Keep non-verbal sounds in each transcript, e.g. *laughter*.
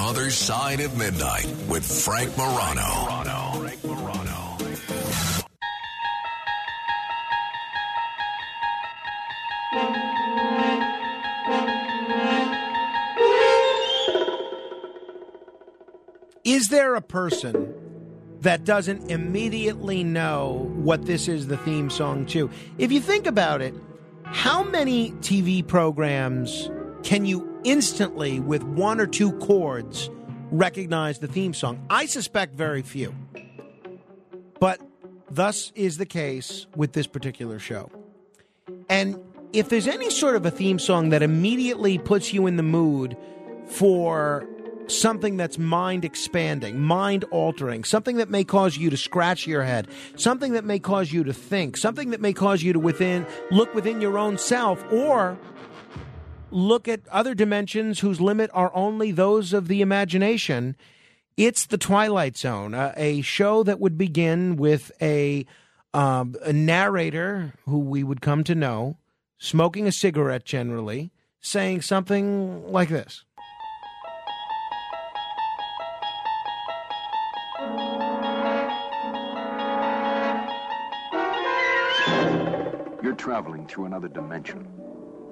Other Side of Midnight with Frank Morano. Frank Morano. Is there a person that doesn't immediately know what this is the theme song to? If you think about it, how many TV programs can you instantly, with one or two chords, recognize the theme song? I suspect very few. But thus is the case with this particular show. And if there's any sort of a theme song that immediately puts you in the mood for something that's mind expanding, mind altering, something that may cause you to scratch your head, something that may cause you to think, something that may cause you to within look within your own self or look at other dimensions whose limit are only those of the imagination. It's the Twilight Zone, a, a show that would begin with a, um, a narrator who we would come to know, smoking a cigarette generally, saying something like this. You're traveling through another dimension.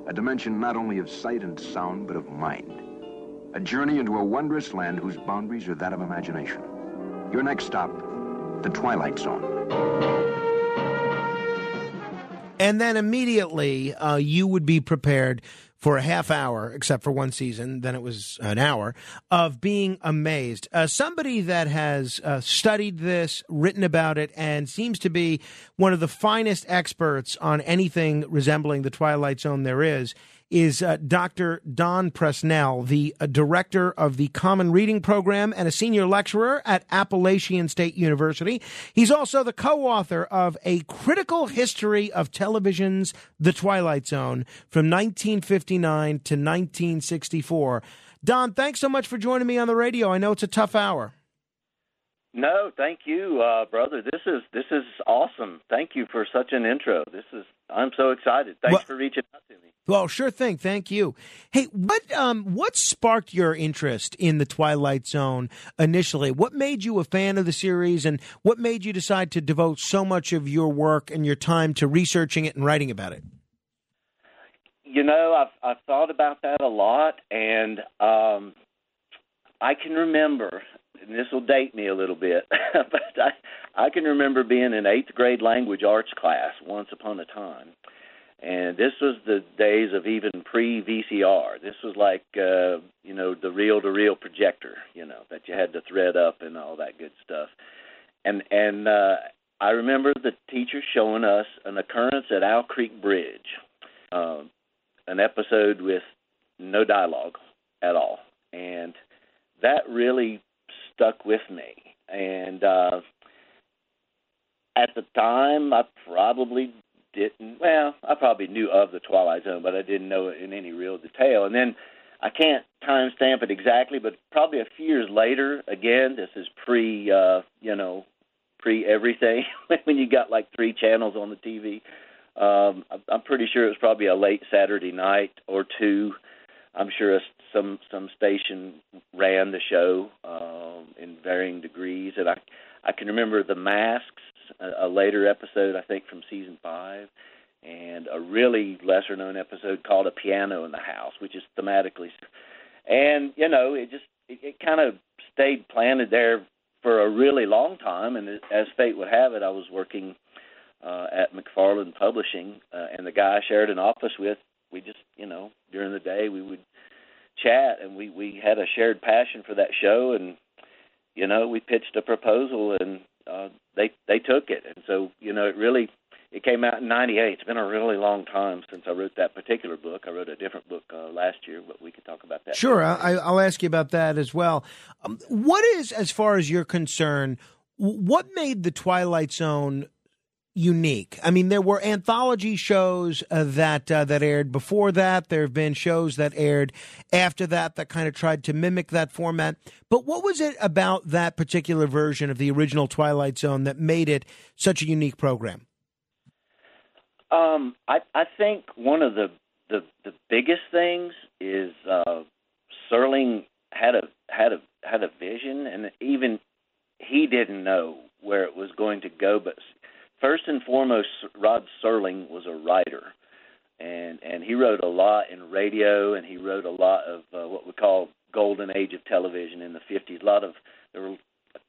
A dimension not only of sight and sound, but of mind. A journey into a wondrous land whose boundaries are that of imagination. Your next stop, the Twilight Zone. And then immediately uh, you would be prepared for a half hour, except for one season, then it was an hour, of being amazed. Uh, somebody that has uh, studied this, written about it, and seems to be one of the finest experts on anything resembling the Twilight Zone there is is uh, Dr. Don Presnell, the uh, director of the Common Reading Program and a senior lecturer at Appalachian State University. He's also the co author of A Critical History of Television's The Twilight Zone from 1959 to 1964. Don, thanks so much for joining me on the radio. I know it's a tough hour. No, thank you, uh, brother. This is this is awesome. Thank you for such an intro. This is I'm so excited. Thanks Well- for reaching out to me. Well, sure thing. Thank you. Hey, what um what sparked your interest in the Twilight Zone initially? What made you a fan of the series and what made you decide to devote so much of your work and your time to researching it and writing about it? You know, I've I've thought about that a lot, and um, I can remember. This will date me a little bit, *laughs* but I I can remember being in eighth grade language arts class once upon a time, and this was the days of even pre VCR. This was like uh, you know the reel to reel projector, you know that you had to thread up and all that good stuff, and and uh, I remember the teacher showing us an occurrence at Owl Creek Bridge. Um, an episode with no dialogue at all, and that really stuck with me. And uh, at the time, I probably didn't. Well, I probably knew of the Twilight Zone, but I didn't know it in any real detail. And then I can't timestamp it exactly, but probably a few years later. Again, this is pre, uh, you know, pre everything *laughs* when you got like three channels on the TV. Um, I'm- pretty sure it was probably a late Saturday night or two. I'm sure a, some some station ran the show um, in varying degrees, and I I can remember the masks, a, a later episode I think from season five, and a really lesser known episode called a piano in the house, which is thematically, and you know it just it, it kind of stayed planted there for a really long time, and it, as fate would have it, I was working uh, at McFarland Publishing, uh, and the guy I shared an office with, we just, you know, during the day we would chat, and we we had a shared passion for that show, and you know, we pitched a proposal, and uh, they they took it, and so you know, it really it came out in '98. It's been a really long time since I wrote that particular book. I wrote a different book uh, last year, but we could talk about that. Sure, I, I'll ask you about that as well. Um, what is, as far as you're concerned, what made the Twilight Zone unique. I mean, there were anthology shows uh, that uh, that aired before that. There have been shows that aired after that that kind of tried to mimic that format. But what was it about that particular version of the original Twilight Zone that made it such a unique program? Um, I I think one of the the, the biggest things is uh, Serling had a had a had a vision, and even he didn't know where it was going to go, but first and foremost, Rod Serling was a writer, and and he wrote a lot in radio, and he wrote a lot of uh, what we call golden age of television in the 50s. A lot of there were a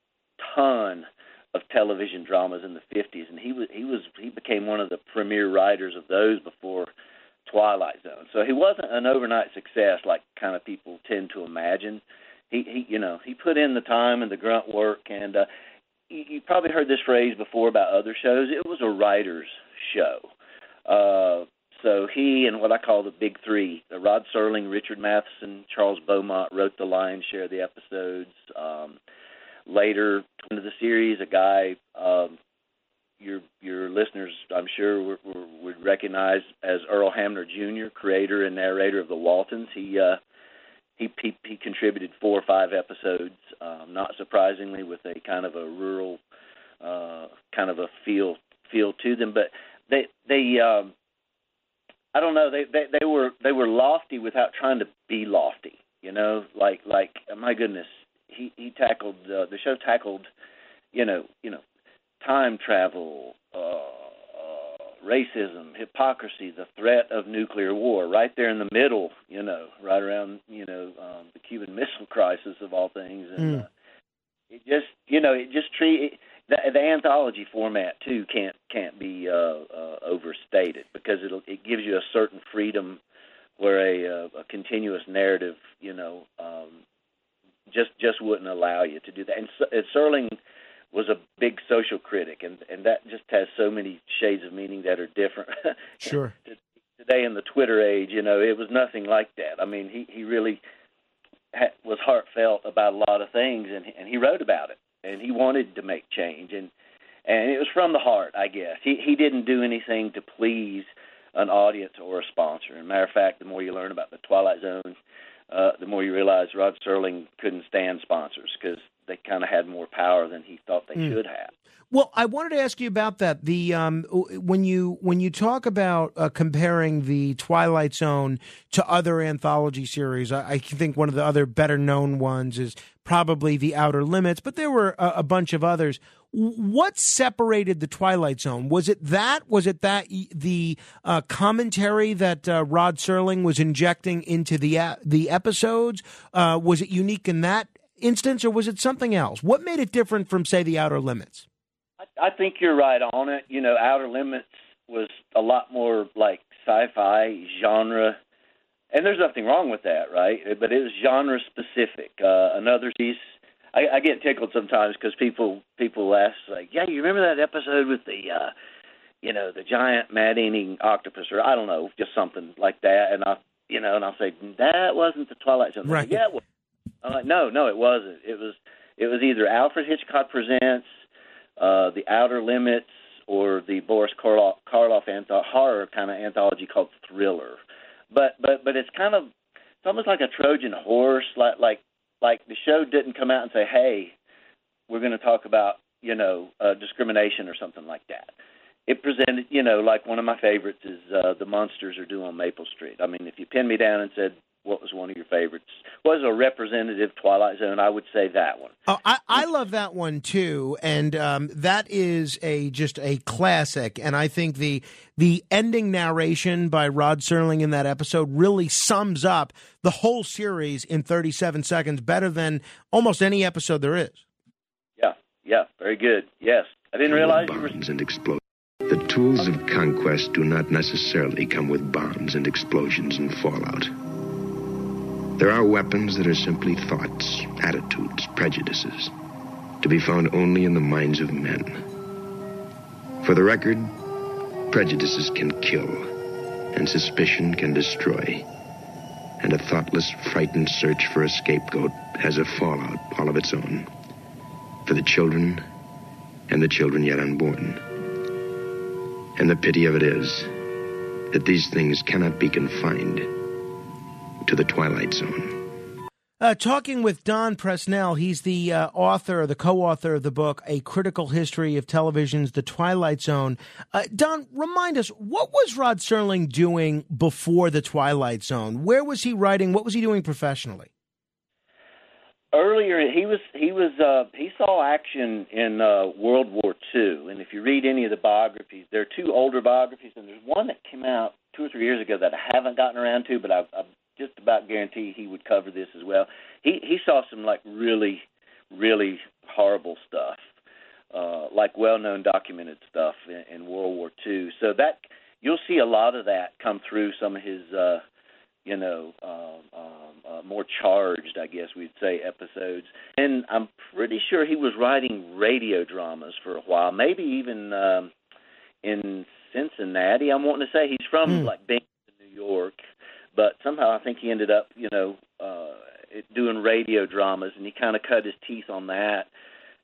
ton of television dramas in the 50s, and he was he was he became one of the premier writers of those before Twilight Zone. So he wasn't an overnight success like kind of people tend to imagine. He he you know he put in the time and the grunt work, and uh, you, you probably heard this phrase before about other shows. It was a writer's show. Uh, so he and what I call the big three, uh, Rod Serling, Richard Matheson, Charles Beaumont wrote the lion's share of the episodes. Um, later into the series, a guy um, your your listeners, I'm sure, would, would recognize as Earl Hamner Jr., creator and narrator of the Waltons. He uh, he, he he contributed four or five episodes, um, not surprisingly, with a kind of a rural uh, kind of a feel feel to them. But they they um, I don't know they, they they were they were lofty without trying to be lofty. You know, like like my goodness, he he tackled uh, the show tackled, you know you know, time travel. Uh, racism, hypocrisy, the threat of nuclear war, right there in the middle, you know, right around, you know, um, the Cuban Missile Crisis of all things, and mm. uh, it just, you know, it just treat the, the anthology format too can't can't be uh, uh, overstated because it it gives you a certain freedom where a, uh, a continuous narrative, you know, um, just just wouldn't allow you to do that. And, and Serling was a big social critic, and and that just has so many shades of meaning that are different. *laughs* Sure. Today in the Twitter age, you know, it was nothing like that. I mean, he he really ha- was heartfelt about a lot of things, and and he wrote about it, and he wanted to make change, and and it was from the heart, I guess. He he didn't do anything to please an audience or a sponsor. As a matter of fact, the more you learn about the Twilight Zone, uh, the more you realize Rod Serling couldn't stand sponsors because they kind of had more power than he thought they mm. should have. Well, I wanted to ask you about that. The um, when you when you talk about uh, comparing the Twilight Zone to other anthology series, I, I, think one of the other better known ones is probably The Outer Limits, but there were a, a bunch of others. What separated the Twilight Zone? Was it that? Was it that the uh, commentary that uh, Rod Serling was injecting into the uh, the episodes? Uh, was it unique in that instance, or was it something else? What made it different from, say, the Outer Limits? I, I think you're right on it. You know, Outer Limits was a lot more like sci-fi genre, and there's nothing wrong with that, right? But it was genre specific. Uh, another piece. I, I get tickled sometimes because people people ask like, "Yeah, you remember that episode with the, uh, you know, the giant man-eating octopus, or I don't know, just something like that?" And I, you know, and I'll say that wasn't the Twilight Zone. Right. yeah, it was. I'm no, no, it wasn't. It was it was either Alfred Hitchcock presents, uh, The Outer Limits, or the Boris Karloff, Karloff anth- horror kind of anthology called Thriller. But but but it's kind of it's almost like a Trojan horse, like like like the show didn't come out and say, hey, we're going to talk about you know uh, discrimination or something like that. It presented, you know, like one of my favorites is uh, the Monsters are due on Maple Street. I mean, if you pinned me down and said what was one of your favorites? Was a representative Twilight Zone? I would say that one. Oh, I, I love that one too, and um, that is a just a classic. And I think the the ending narration by Rod Serling in that episode really sums up the whole series in 37 seconds, better than almost any episode there is. Yeah, yeah, very good. Yes, I didn't realize bombs you were. and explode. The tools of conquest do not necessarily come with bombs and explosions and fallout. There are weapons that are simply thoughts, attitudes, prejudices, to be found only in the minds of men. For the record, prejudices can kill, and suspicion can destroy. And a thoughtless, frightened search for a scapegoat has a fallout all of its own. For the children and the children yet unborn. And the pity of it is that these things cannot be confined to the Twilight Zone. Uh, talking with Don Presnell, he's the uh, author, the co-author of the book "A Critical History of Television's The Twilight Zone." Uh, Don, remind us what was Rod Serling doing before the Twilight Zone? Where was he writing? What was he doing professionally? Earlier, he was he was uh, he saw action in uh, World War II, and if you read any of the biographies, there are two older biographies, and there's one that came out two or three years ago that I haven't gotten around to, but I've, I've just about guarantee he would cover this as well. He he saw some like really really horrible stuff, uh, like well-known documented stuff in, in World War II. So that you'll see a lot of that come through some of his, uh, you know, um, um, uh, more charged, I guess we'd say, episodes. And I'm pretty sure he was writing radio dramas for a while, maybe even um, in Cincinnati. I'm wanting to say he's from mm. like Binghamton, New York but somehow I think he ended up, you know, uh, doing radio dramas, and he kind of cut his teeth on that.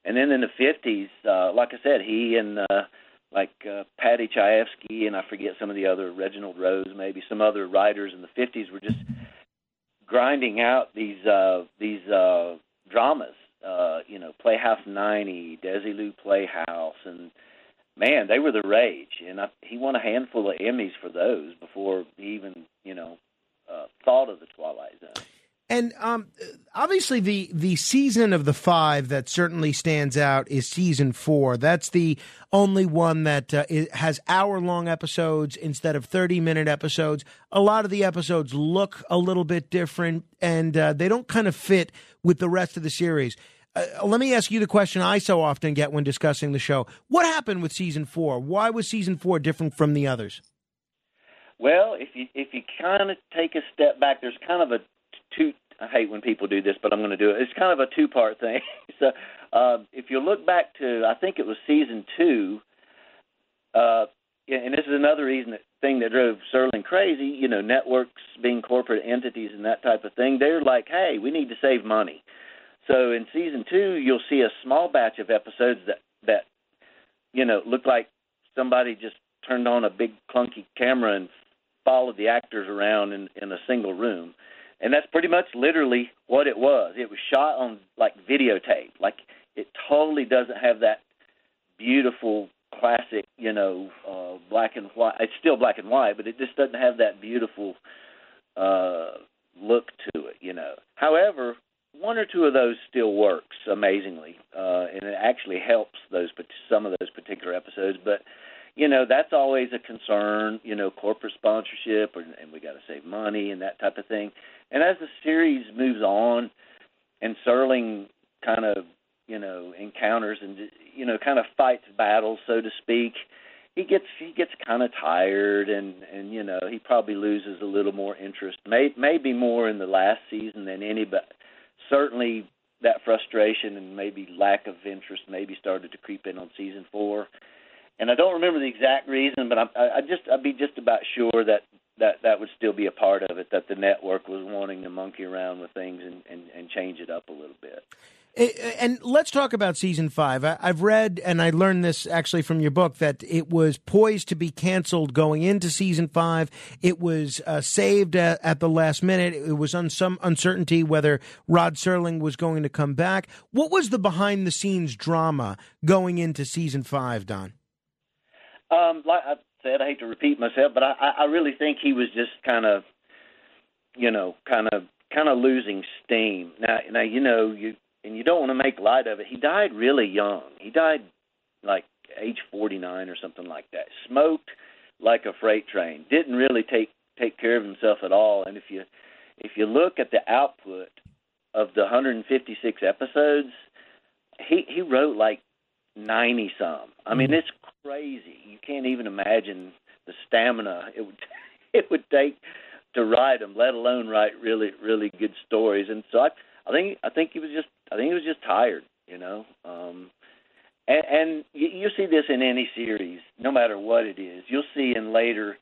And then in the fifties, uh, like I said, he and uh, like uh, Paddy Chayefsky and I forget some of the other Reginald Rose, maybe some other writers in the fifties were just grinding out these uh, these uh, dramas. Uh, you know, Playhouse 90, Desilu Playhouse, and man, they were the rage. And I, he won a handful of Emmys for those before he even, you know, uh, thought of the Twilight Zone. And um, obviously, the the season of the five that certainly stands out is season four. That's the only one that uh, has hour long episodes instead of thirty minute episodes. A lot of the episodes look a little bit different, and uh, they don't kind of fit with the rest of the series. Uh, let me ask you the question I so often get when discussing the show: What happened with season four? Why was season four different from the others? Well, if you if you kind of take a step back, there's kind of a two. I hate when people do this, but I'm going to do it. It's kind of a two part thing. *laughs* so, uh, if you look back to, I think it was season two, uh, and this is another reason that thing that drove Serling crazy. You know, networks being corporate entities and that type of thing. They're like, hey, we need to save money. So in season two, you'll see a small batch of episodes that that you know look like somebody just turned on a big clunky camera and followed the actors around in in a single room, and that's pretty much literally what it was. It was shot on like videotape. Like it totally doesn't have that beautiful classic, you know, uh, black and white. It's still black and white, but it just doesn't have that beautiful uh, look to it, you know. However, one or two of those still works amazingly, uh, and it actually helps those some of those particular episodes. But you know that's always a concern you know corporate sponsorship and, and we got to save money and that type of thing. And as the series moves on and Serling kind of you know encounters and you know kind of fights battles so to speak he gets he gets kind of tired and and you know he probably loses a little more interest may maybe more in the last season than any but certainly that frustration and maybe lack of interest maybe started to creep in on season 4 and I don't remember the exact reason, but I, I just I'd be just about sure that that that would still be a part of it. That the network was wanting to monkey around with things and and, and change it up a little bit. And let's talk about season five. I've read, and I learned this actually from your book, that it was poised to be canceled going into season five. It was uh, saved at, at, the last minute. It was on some uncertainty whether Rod Serling was going to come back. What was the behind the scenes drama going into season five, Don? Um, like I said, I hate to repeat myself, but I, I really think he was just kind of, you know, kind of kind of losing steam. Now, now you know, you and you don't want to make light of it. He died really young. He died like age 49 or something like that. Smoked like a freight train. Didn't really take take care of himself at all. And if you if you look at the output of the 156 episodes, he he wrote like 90 some. I mean, mm-hmm. it's crazy. You can't even imagine the stamina it would *laughs* it would take to write them, let alone write really really good stories. And so I I think I think he was just I think he was just tired, you know. Um and, and you, you see this in any series, no matter what it is. You'll see in later,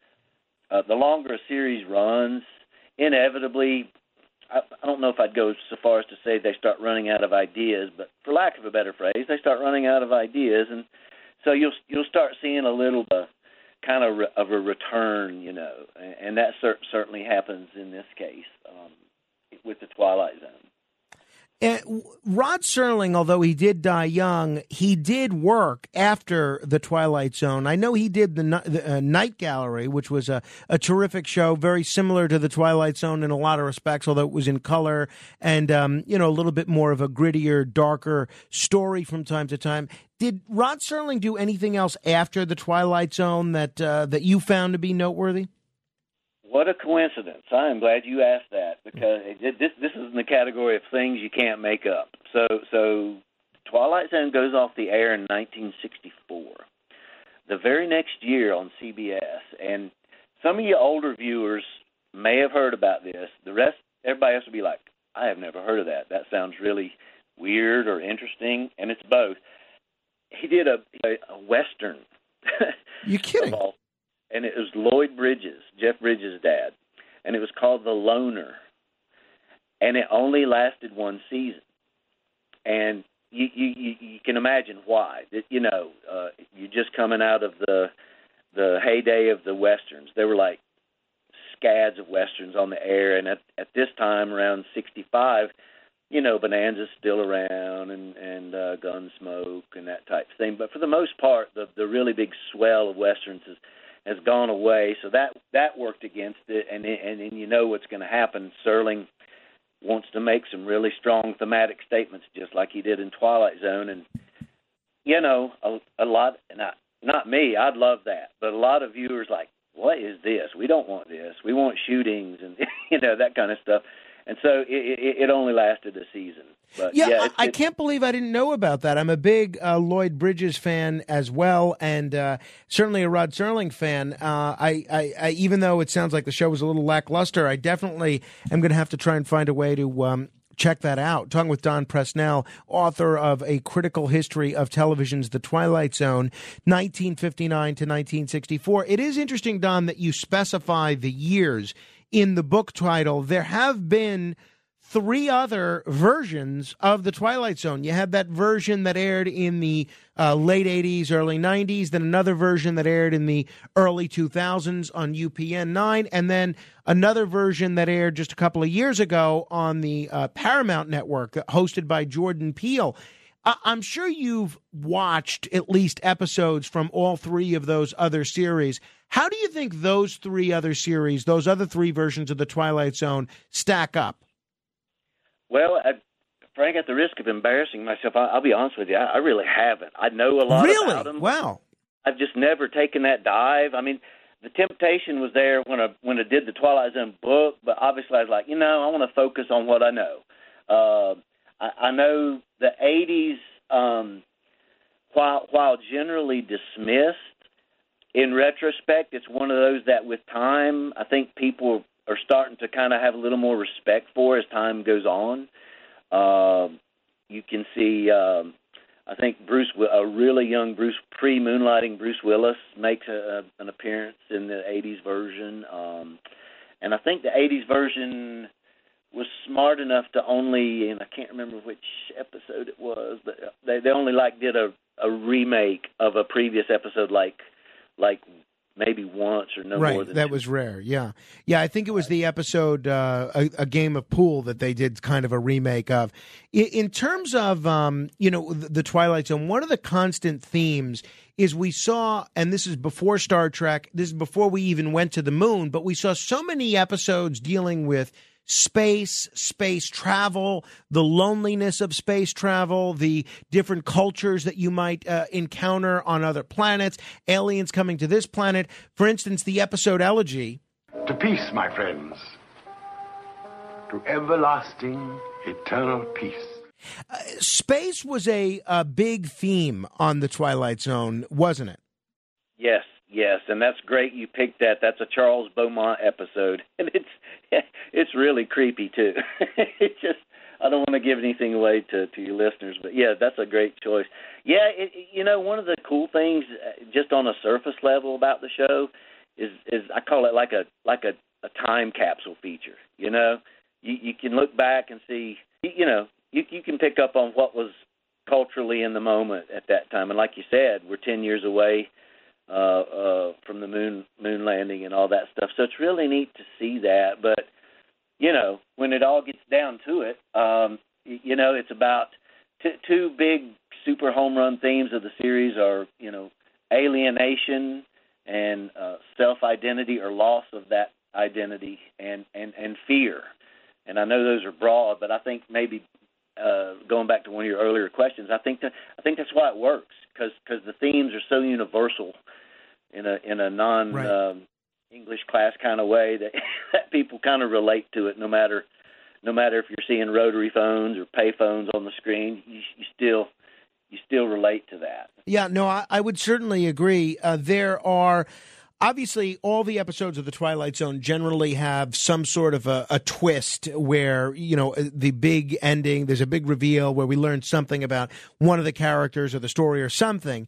uh, the longer a series runs, inevitably, I, I don't know if I'd go so far as to say they start running out of ideas, but for lack of a better phrase, they start running out of ideas, and so you'll you'll start seeing a little uh, kind of re- of a return, you know, and, and that cer- certainly happens in this case um, with the Twilight Zone. Rod Serling, although he did die young, he did work after the Twilight Zone. I know he did the, the uh, Night Gallery, which was a, a terrific show, very similar to the Twilight Zone in a lot of respects, although it was in color and um, you know a little bit more of a grittier, darker story from time to time. Did Rod Serling do anything else after the Twilight Zone that uh, that you found to be noteworthy? What a coincidence! I am glad you asked that because it, this this is in the category of things you can't make up. So so Twilight Zone goes off the air in 1964. The very next year on CBS, and some of you older viewers may have heard about this. The rest, everybody else will be like, "I have never heard of that. That sounds really weird or interesting," and it's both. He did a a, a western. You kidding? *laughs* all, and it was Lloyd Bridges, Jeff Bridges' dad, and it was called The Loner, and it only lasted one season, and you you you can imagine why. You know, uh, you're just coming out of the the heyday of the westerns. There were like scads of westerns on the air, and at at this time around '65 you know, Bonanza's still around and and uh, Gunsmoke and that type of thing. But for the most part, the the really big swell of westerns has has gone away. So that that worked against it. And and, and you know what's going to happen. Serling wants to make some really strong thematic statements, just like he did in Twilight Zone. And you know, a, a lot. Not not me. I'd love that, but a lot of viewers like, what is this? We don't want this. We want shootings and *laughs* you know that kind of stuff and so it, it, it only lasted a season. But yeah, yeah I, I, can't believe I didn't know about that. I'm a big uh, Lloyd Bridges fan as well, and uh, certainly a Rod Serling fan. Uh, I, I, I, even though it sounds like the show was a little lackluster, I definitely am going to have to try and find a way to. Um, check that out. Talking with Don Presnell, author of A Critical History of Television's The Twilight Zone, 1959 to 1964. It is interesting, Don, that you specify the years in the book title. There have been three other versions of the Twilight Zone. You had that version that aired in the uh, late 80s, early 90s, then another version that aired in the early 2000s on UPN 9, and then another version that aired just a couple of years ago on the uh, Paramount Network, hosted by Jordan Peele. I'm sure you've watched at least episodes from all three of those other series. How do you think those three other series, those other three versions of the Twilight Zone, stack up? Well, I, Frank, at the risk of embarrassing myself, I, will be honest with you. I, I, really haven't. I know a lot really? about them. Wow. I've just never taken that dive. I mean, the temptation was there when I when I did the Twilight Zone book, but obviously I was like, you know, I want to focus on what I know. Uh, I, I know the '80s, um, while while generally dismissed, in retrospect, it's one of those that with time, I think people are starting to kind of have a little more respect for as time goes on. Uh, you can see, um, I think Bruce, a really young Bruce, pre-moonlighting Bruce Willis makes a, a, an appearance in the '80s version, um, and I think the '80s version was smart enough to only, and I can't remember which episode it was, but they they only like did a a remake of a previous episode, like like maybe once or no right, more than that two. was rare. Yeah, yeah. I think it was the episode uh, a, a, game of pool that they did kind of a remake of. In, in terms of um, you know the, the Twilight Zone, one of the constant themes is we saw, and this is before Star Trek. This is before we even went to the moon, but we saw so many episodes dealing with space, space travel, the loneliness of space travel, the different cultures that you might uh, encounter on other planets, aliens coming to this planet. For instance, the episode Elegy. To peace, my friends. To everlasting, eternal peace. Uh, space was a, a big theme on the Twilight Zone, wasn't it? Yes, yes, and that's great. You picked that. That's a Charles Beaumont episode, *laughs* and it's it's really creepy too. *laughs* it's just I don't want to give anything away to to your listeners, but yeah, that's a great choice. Yeah, it, you know, one of the cool things, uh, just on a surface level about the show, is is I call it like a like a, a time capsule feature. You know, you you can look back and see, you know, you you can pick up on what was culturally in the moment at that time, and like you said, we're ten years away from the moon moon landing and all that stuff. So it's really neat to see that. But you know, when it all gets down to it, um, you know, it's about t- two big super home run themes of the series are you know alienation and uh, self identity or loss of that identity and and and fear. And I know those are broad, but I think maybe uh, going back to one of your earlier questions, I think that I think that's why it works because because the themes are so universal in a in a non right. um, English class kind of way that *laughs* that people kind of relate to it no matter no matter if you're seeing rotary phones or pay phones on the screen, you, you still you still relate to that. Yeah, no, I, I would certainly agree. Uh, there are obviously all the episodes of the twilight zone generally have some sort of a, a, twist where you know the big ending there's a big reveal where we learn something about one of the characters or the story or something.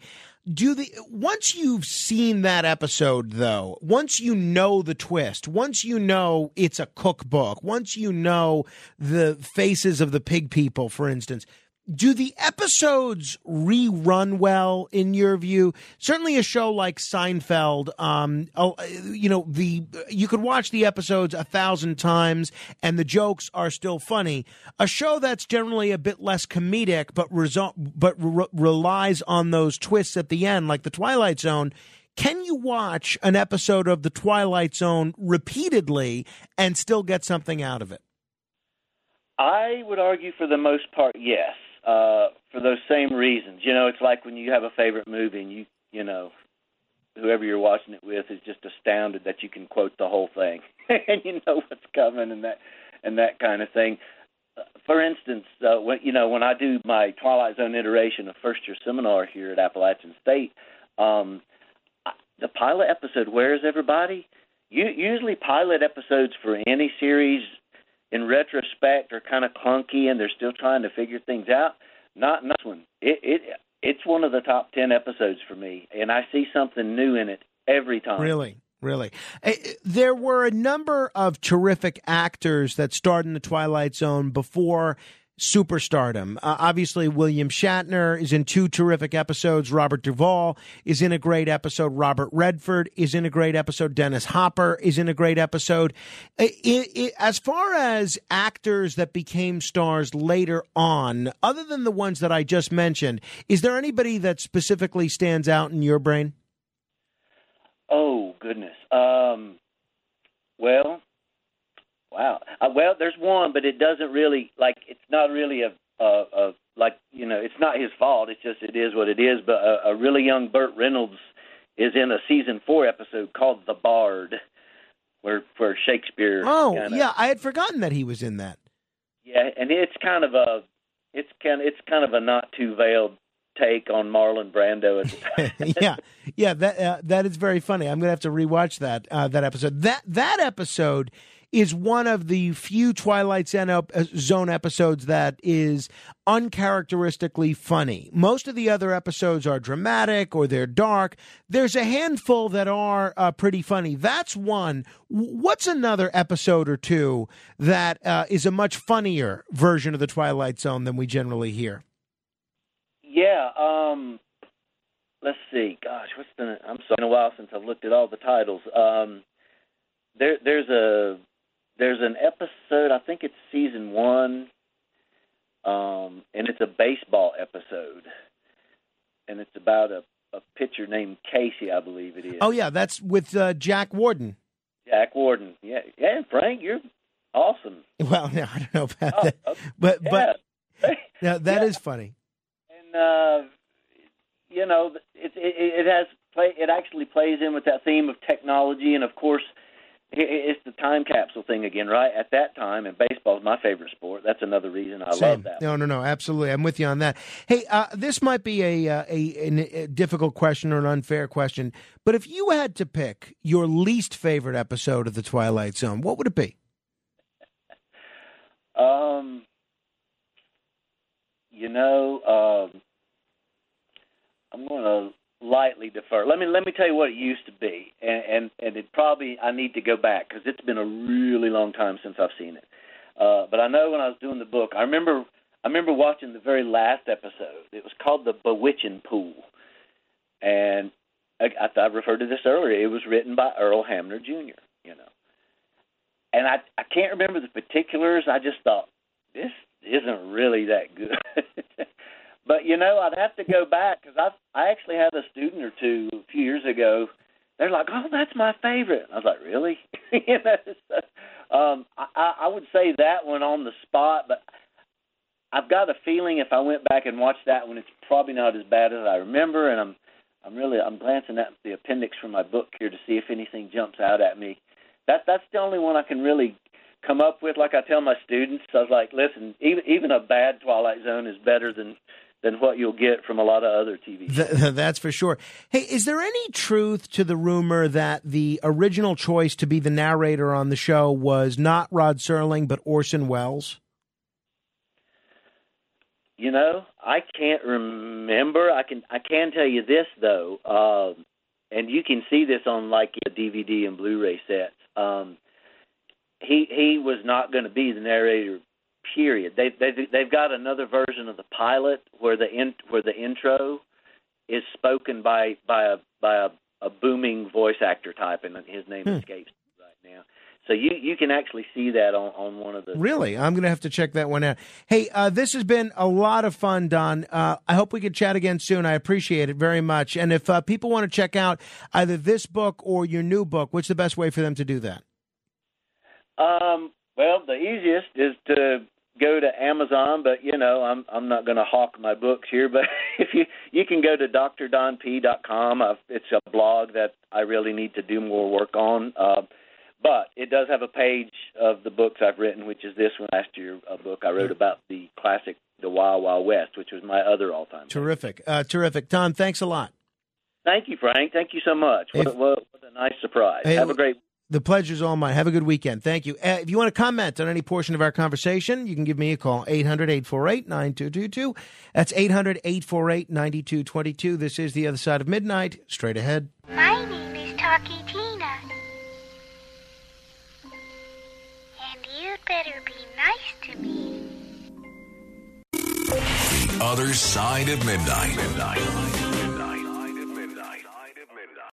Do the once you've seen that episode though once you know the twist once you know it's a cookbook once you know the faces of the pig people for instance do the episodes rerun well in your view? Certainly, a show like Seinfeld, um, oh, you know, the you could watch the episodes a thousand times and the jokes are still funny. A show that's generally a bit less comedic, but result, but re- relies on those twists at the end, like the Twilight Zone. Can you watch an episode of the Twilight Zone repeatedly and still get something out of it? I would argue for the most part, yes uh, for those same reasons. You know, it's like when you have a favorite movie and you, you know, whoever you're watching it with is just astounded that you can quote the whole thing *laughs* and you know what's coming and that and that kind of thing. For instance, uh, when you know when I do my Twilight Zone iteration of first year seminar here at Appalachian State, um, the pilot episode "Where is Everybody?" You, usually, pilot episodes for any series in retrospect are kind of clunky and they're still trying to figure things out. Not in this one. It it it's one of the top ten episodes for me, and I see something new in it every time. Really. Really. Eh, eh, there were a number of terrific actors that starred in The Twilight Zone before superstardom. Uh, obviously, William Shatner is in two terrific episodes. Robert Duvall is in a great episode. Robert Redford is in a great episode. Dennis Hopper is in a great episode. It, it, as far as actors that became stars later on, other than the ones that I just mentioned, is there anybody that specifically stands out in your brain? Oh goodness. Um, well, Wow. Uh, well, there's one, but it doesn't really like. It's not really a, a, a like you know. It's not his fault. It's just it is what it is. But a, a really young Burt Reynolds is in a season four episode called The Bard, where where Shakespeare. Oh kinda, yeah, I had forgotten that he was in that. Yeah, and it's kind of a it's kind of, it's kind of a not too veiled take on Marlon Brando. *laughs* yeah, yeah, that uh, that is very funny. I'm gonna have to rewatch that uh, that episode. That that episode is one of the few Twilight Zone episodes that is uncharacteristically funny. Most of the other episodes are dramatic or they're dark. There's a handful that are uh, pretty funny. That's one. What's another episode or two that uh, is a much funnier version of the Twilight Zone than we generally hear? Yeah. Um, let's see. Gosh, what's the? I'm sorry, it's been a while since I've looked at all the titles. Um, there, there's a there's an episode, I think it's season one, um, and it's a baseball episode, and it's about a, a pitcher named Casey, I believe it is. Oh yeah, that's with uh, Jack Warden. Jack Warden, yeah, yeah. Frank, you're awesome. *laughs* Well, no, I don't know about oh, that, okay. but yeah. *laughs* but now that yeah. is funny. And uh, you know, it, it, it has play. It actually plays in with that theme of technology, and of course it's the time capsule thing again, right? At that time, and baseball is my favorite sport. That's another reason I Same. love that. No, no, no, absolutely. I'm with you on that. Hey, uh, this might be a, uh, a, a difficult question or an unfair question, but if you had to pick your least favorite episode of the Twilight Zone, what would it be? *laughs* um, you know, um, I'm going to lightly defer. Let me let me tell you what it used to be, and and, and it probably I need to go back because it's been a really long time since I've seen it. Uh, but I know when I was doing the book, I remember I remember watching the very last episode. It was called the Bewitching Pool, and I, I, I referred to this earlier. It was written by Earl Hamner Jr. You know, and I I can't remember the particulars. I just thought this isn't really that good. *laughs* but you know, I'd have to go back because I I actually had a student or two a few years ago. They're like, "Oh, that's my favorite." I was like, "Really?" *laughs* you know, so, um, I, I would say that one on the spot, but I've got a feeling if I went back and watched that one, it's probably not as bad as I remember. And I'm I'm really I'm glancing at the appendix from my book here to see if anything jumps out at me. That that's the only one I can really come up with. Like I tell my students, I was like, listen, even even a bad Twilight Zone is better than than what you'll get from a lot of other TV. Th- *laughs* that's for sure. Hey, is there any truth to the rumor that the original choice to be the narrator on the show was not Rod Serling but Orson Welles? You know, I can't remember. I can I can tell you this though, um, and you can see this on like a DVD and Blu-ray sets. Um, he he was not going to be the narrator. Period. They they they've got another version of the pilot where the in, where the intro is spoken by by a by a, a booming voice actor type, and his name hmm. escapes right now. So you you can actually see that on, on one of the. Really, I'm going to have to check that one out. Hey, uh, this has been a lot of fun, Don. Uh, I hope we can chat again soon. I appreciate it very much. And if uh, people want to check out either this book or your new book, what's the best way for them to do that? Um, well, the easiest is to go to Amazon, but you know, I'm I'm not going to hawk my books here. But *laughs* if you you can go to drdonp.com. I've, it's a blog that I really need to do more work on. Uh, but it does have a page of the books I've written, which is this one last year, a book I wrote about the classic The Wild Wild West, which was my other all time. Terrific, uh, terrific. Tom, thanks a lot. Thank you, Frank. Thank you so much. What, if, what, what a nice surprise. Hey, have a great the pleasure's all mine. Have a good weekend. Thank you. Uh, if you want to comment on any portion of our conversation, you can give me a call, 800 848 9222. That's 800 848 9222. This is The Other Side of Midnight. Straight ahead. My name is Talkie Tina. And you'd better be nice to me. The Other Side of Midnight. midnight.